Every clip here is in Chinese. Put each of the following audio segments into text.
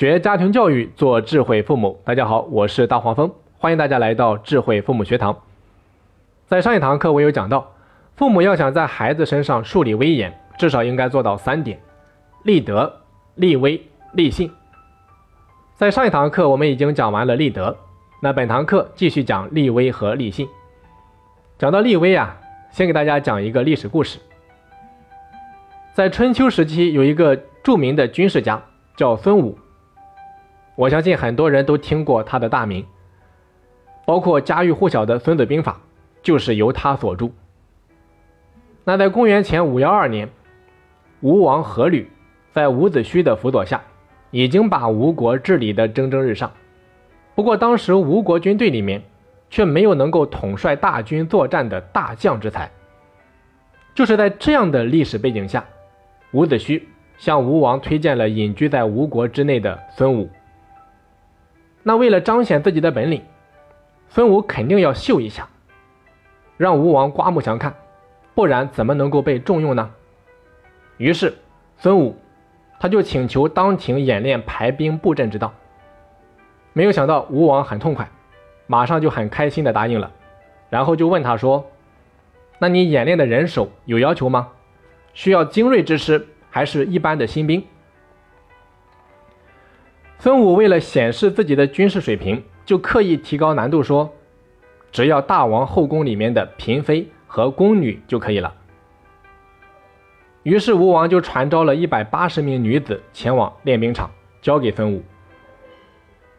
学家庭教育，做智慧父母。大家好，我是大黄蜂，欢迎大家来到智慧父母学堂。在上一堂课，我有讲到，父母要想在孩子身上树立威严，至少应该做到三点：立德、立威、立信。在上一堂课，我们已经讲完了立德，那本堂课继续讲立威和立信。讲到立威啊，先给大家讲一个历史故事。在春秋时期，有一个著名的军事家叫孙武。我相信很多人都听过他的大名，包括家喻户晓的《孙子兵法》就是由他所著。那在公元前五幺二年，吴王阖闾在伍子胥的辅佐下，已经把吴国治理的蒸蒸日上。不过当时吴国军队里面却没有能够统帅大军作战的大将之才。就是在这样的历史背景下，伍子胥向吴王推荐了隐居在吴国之内的孙武。那为了彰显自己的本领，孙武肯定要秀一下，让吴王刮目相看，不然怎么能够被重用呢？于是，孙武他就请求当庭演练排兵布阵之道。没有想到吴王很痛快，马上就很开心的答应了，然后就问他说：“那你演练的人手有要求吗？需要精锐之师，还是一般的新兵？”孙武为了显示自己的军事水平，就刻意提高难度，说：“只要大王后宫里面的嫔妃和宫女就可以了。”于是吴王就传召了一百八十名女子前往练兵场，交给孙武。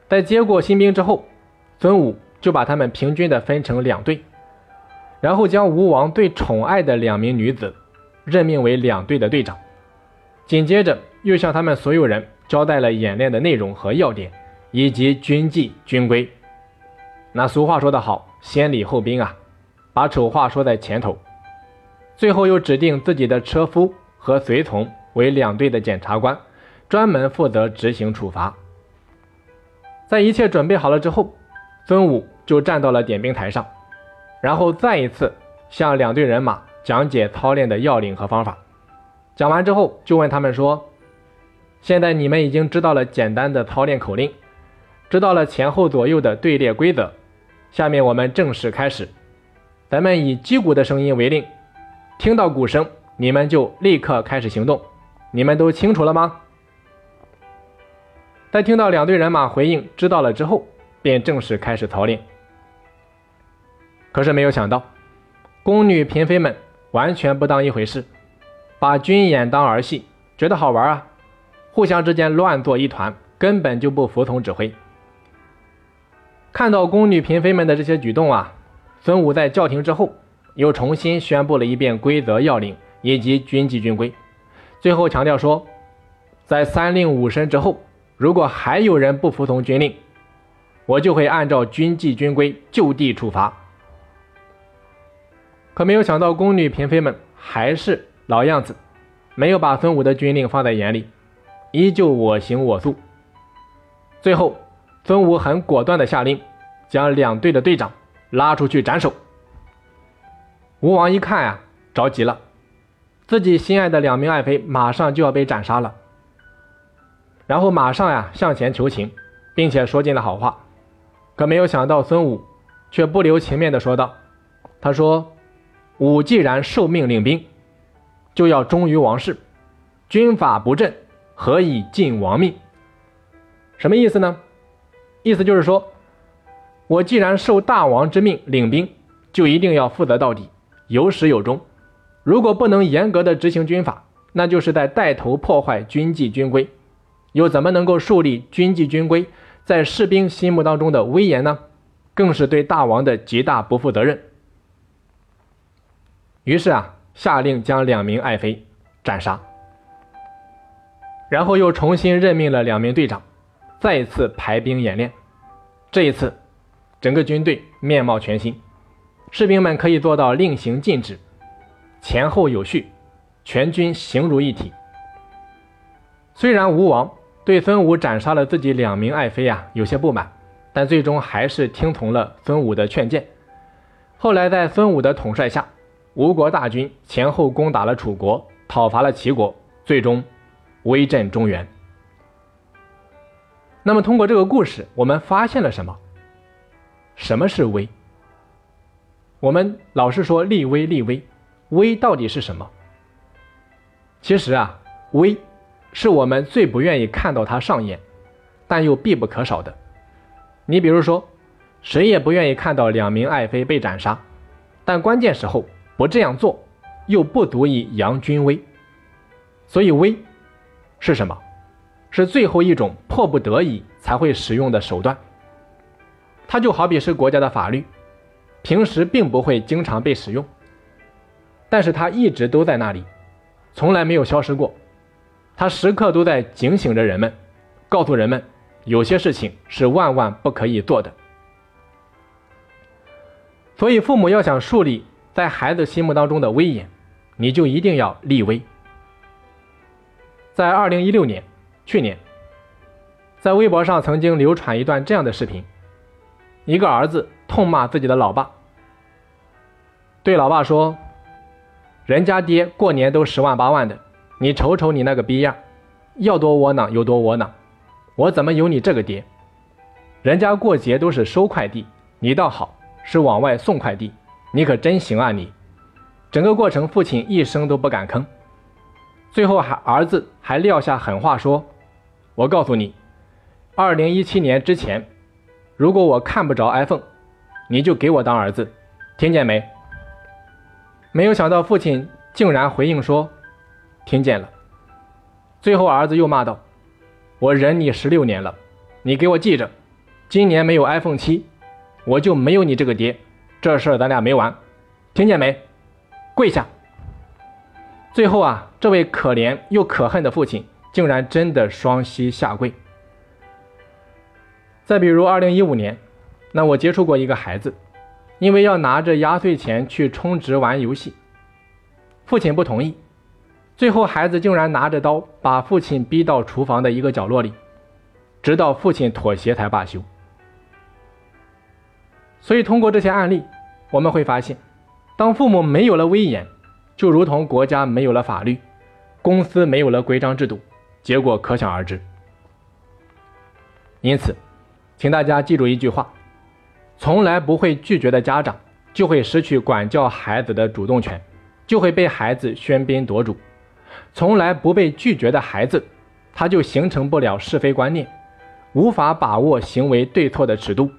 在接过新兵之后，孙武就把他们平均的分成两队，然后将吴王最宠爱的两名女子任命为两队的队长，紧接着又向他们所有人。交代了演练的内容和要点，以及军纪军规。那俗话说得好，先礼后兵啊，把丑话说在前头。最后又指定自己的车夫和随从为两队的检察官，专门负责执行处罚。在一切准备好了之后，孙武就站到了点兵台上，然后再一次向两队人马讲解操练的要领和方法。讲完之后，就问他们说。现在你们已经知道了简单的操练口令，知道了前后左右的队列规则。下面我们正式开始。咱们以击鼓的声音为令，听到鼓声，你们就立刻开始行动。你们都清楚了吗？在听到两队人马回应知道了之后，便正式开始操练。可是没有想到，宫女嫔妃们完全不当一回事，把军演当儿戏，觉得好玩啊。互相之间乱作一团，根本就不服从指挥。看到宫女嫔妃们的这些举动啊，孙武在叫停之后，又重新宣布了一遍规则要领以及军纪军规，最后强调说，在三令五申之后，如果还有人不服从军令，我就会按照军纪军规就地处罚。可没有想到，宫女嫔妃们还是老样子，没有把孙武的军令放在眼里。依旧我行我素。最后，孙武很果断地下令，将两队的队长拉出去斩首。吴王一看呀，着急了，自己心爱的两名爱妃马上就要被斩杀了，然后马上呀向前求情，并且说尽了好话。可没有想到，孙武却不留情面地说道：“他说，武既然受命领兵，就要忠于王室，军法不正。”何以尽王命？什么意思呢？意思就是说，我既然受大王之命领兵，就一定要负责到底，有始有终。如果不能严格的执行军法，那就是在带头破坏军纪军规，又怎么能够树立军纪军规在士兵心目当中的威严呢？更是对大王的极大不负责任。于是啊，下令将两名爱妃斩杀。然后又重新任命了两名队长，再次排兵演练。这一次，整个军队面貌全新，士兵们可以做到令行禁止，前后有序，全军形如一体。虽然吴王对孙武斩杀了自己两名爱妃啊有些不满，但最终还是听从了孙武的劝谏。后来在孙武的统帅下，吴国大军前后攻打了楚国，讨伐了齐国，最终。威震中原。那么通过这个故事，我们发现了什么？什么是威？我们老是说立威立威，威到底是什么？其实啊，威是我们最不愿意看到它上演，但又必不可少的。你比如说，谁也不愿意看到两名爱妃被斩杀，但关键时候不这样做，又不足以扬军威。所以威是什么？是最后一种迫不得已才会使用的手段。它就好比是国家的法律，平时并不会经常被使用，但是它一直都在那里，从来没有消失过。它时刻都在警醒着人们，告诉人们有些事情是万万不可以做的。所以，父母要想树立在孩子心目当中的威严，你就一定要立威。在二零一六年，去年，在微博上曾经流传一段这样的视频。一个儿子痛骂自己的老爸，对老爸说：“人家爹过年都十万八万的，你瞅瞅你那个逼样，要多窝囊有多窝囊，我怎么有你这个爹？人家过节都是收快递，你倒好，是往外送快递，你可真行啊你！”整个过程，父亲一声都不敢吭，最后还儿子还撂下狠话说：“我告诉你，二零一七年之前。”如果我看不着 iPhone，你就给我当儿子，听见没？没有想到父亲竟然回应说：“听见了。”最后儿子又骂道：“我忍你十六年了，你给我记着，今年没有 iPhone 七，我就没有你这个爹。这事儿咱俩没完，听见没？跪下！”最后啊，这位可怜又可恨的父亲竟然真的双膝下跪。再比如，二零一五年，那我接触过一个孩子，因为要拿着压岁钱去充值玩游戏，父亲不同意，最后孩子竟然拿着刀把父亲逼到厨房的一个角落里，直到父亲妥协才罢休。所以，通过这些案例，我们会发现，当父母没有了威严，就如同国家没有了法律，公司没有了规章制度，结果可想而知。因此。请大家记住一句话：从来不会拒绝的家长，就会失去管教孩子的主动权，就会被孩子喧宾夺主；从来不被拒绝的孩子，他就形成不了是非观念，无法把握行为对错的尺度，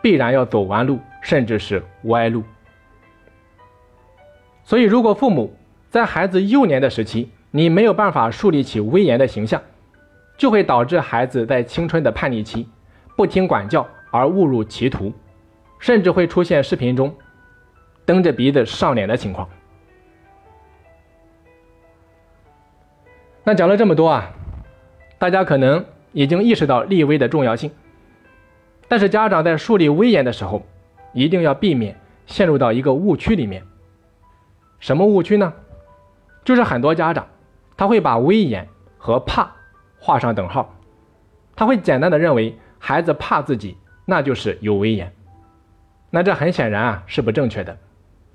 必然要走弯路，甚至是歪路。所以，如果父母在孩子幼年的时期，你没有办法树立起威严的形象，就会导致孩子在青春的叛逆期。不听管教而误入歧途，甚至会出现视频中蹬着鼻子上脸的情况。那讲了这么多啊，大家可能已经意识到立威的重要性。但是家长在树立威严的时候，一定要避免陷入到一个误区里面。什么误区呢？就是很多家长他会把威严和怕画上等号，他会简单的认为。孩子怕自己，那就是有威严。那这很显然啊是不正确的，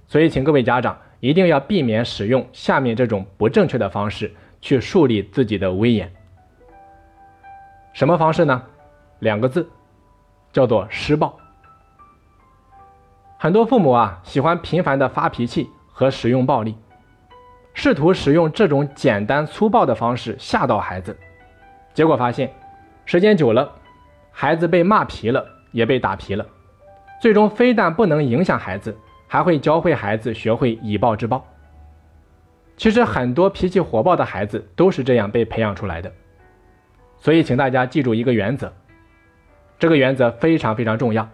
所以请各位家长一定要避免使用下面这种不正确的方式去树立自己的威严。什么方式呢？两个字，叫做施暴。很多父母啊喜欢频繁的发脾气和使用暴力，试图使用这种简单粗暴的方式吓到孩子，结果发现时间久了。孩子被骂皮了，也被打皮了，最终非但不能影响孩子，还会教会孩子学会以暴制暴。其实很多脾气火爆的孩子都是这样被培养出来的，所以请大家记住一个原则，这个原则非常非常重要。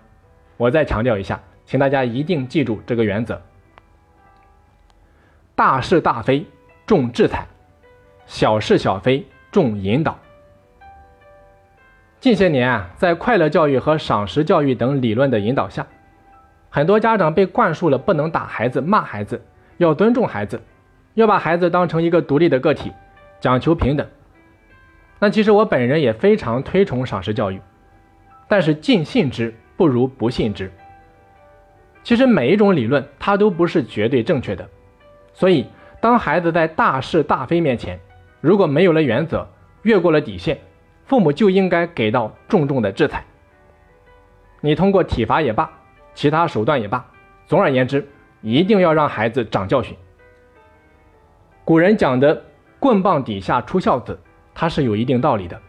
我再强调一下，请大家一定记住这个原则：大是大非重制裁，小是小非重引导。近些年啊，在快乐教育和赏识教育等理论的引导下，很多家长被灌输了不能打孩子、骂孩子，要尊重孩子，要把孩子当成一个独立的个体，讲求平等。那其实我本人也非常推崇赏识教育，但是尽信之不如不信之。其实每一种理论它都不是绝对正确的，所以当孩子在大是大非面前，如果没有了原则，越过了底线。父母就应该给到重重的制裁。你通过体罚也罢，其他手段也罢，总而言之，一定要让孩子长教训。古人讲的“棍棒底下出孝子”，它是有一定道理的，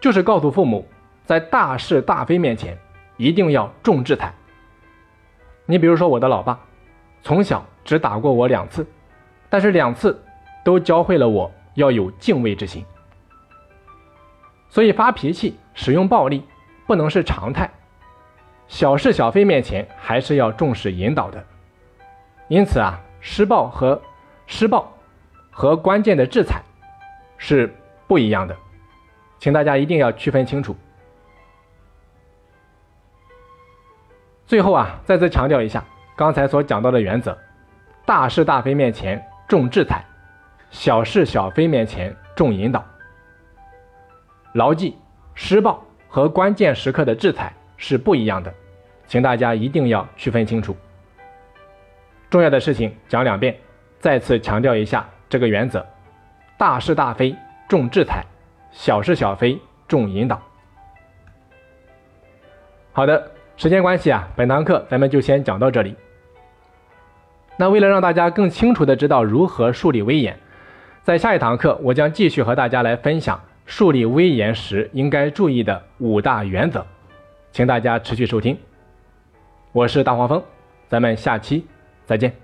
就是告诉父母，在大是大非面前，一定要重制裁。你比如说，我的老爸，从小只打过我两次，但是两次都教会了我要有敬畏之心。所以发脾气、使用暴力不能是常态，小事小非面前还是要重视引导的。因此啊，施暴和施暴和关键的制裁是不一样的，请大家一定要区分清楚。最后啊，再次强调一下刚才所讲到的原则：大是大非面前重制裁，小是小非面前重引导。牢记，施暴和关键时刻的制裁是不一样的，请大家一定要区分清楚。重要的事情讲两遍，再次强调一下这个原则：大是大非重制裁，小是小非重引导。好的，时间关系啊，本堂课咱们就先讲到这里。那为了让大家更清楚的知道如何树立威严，在下一堂课我将继续和大家来分享。树立威严时应该注意的五大原则，请大家持续收听。我是大黄蜂，咱们下期再见。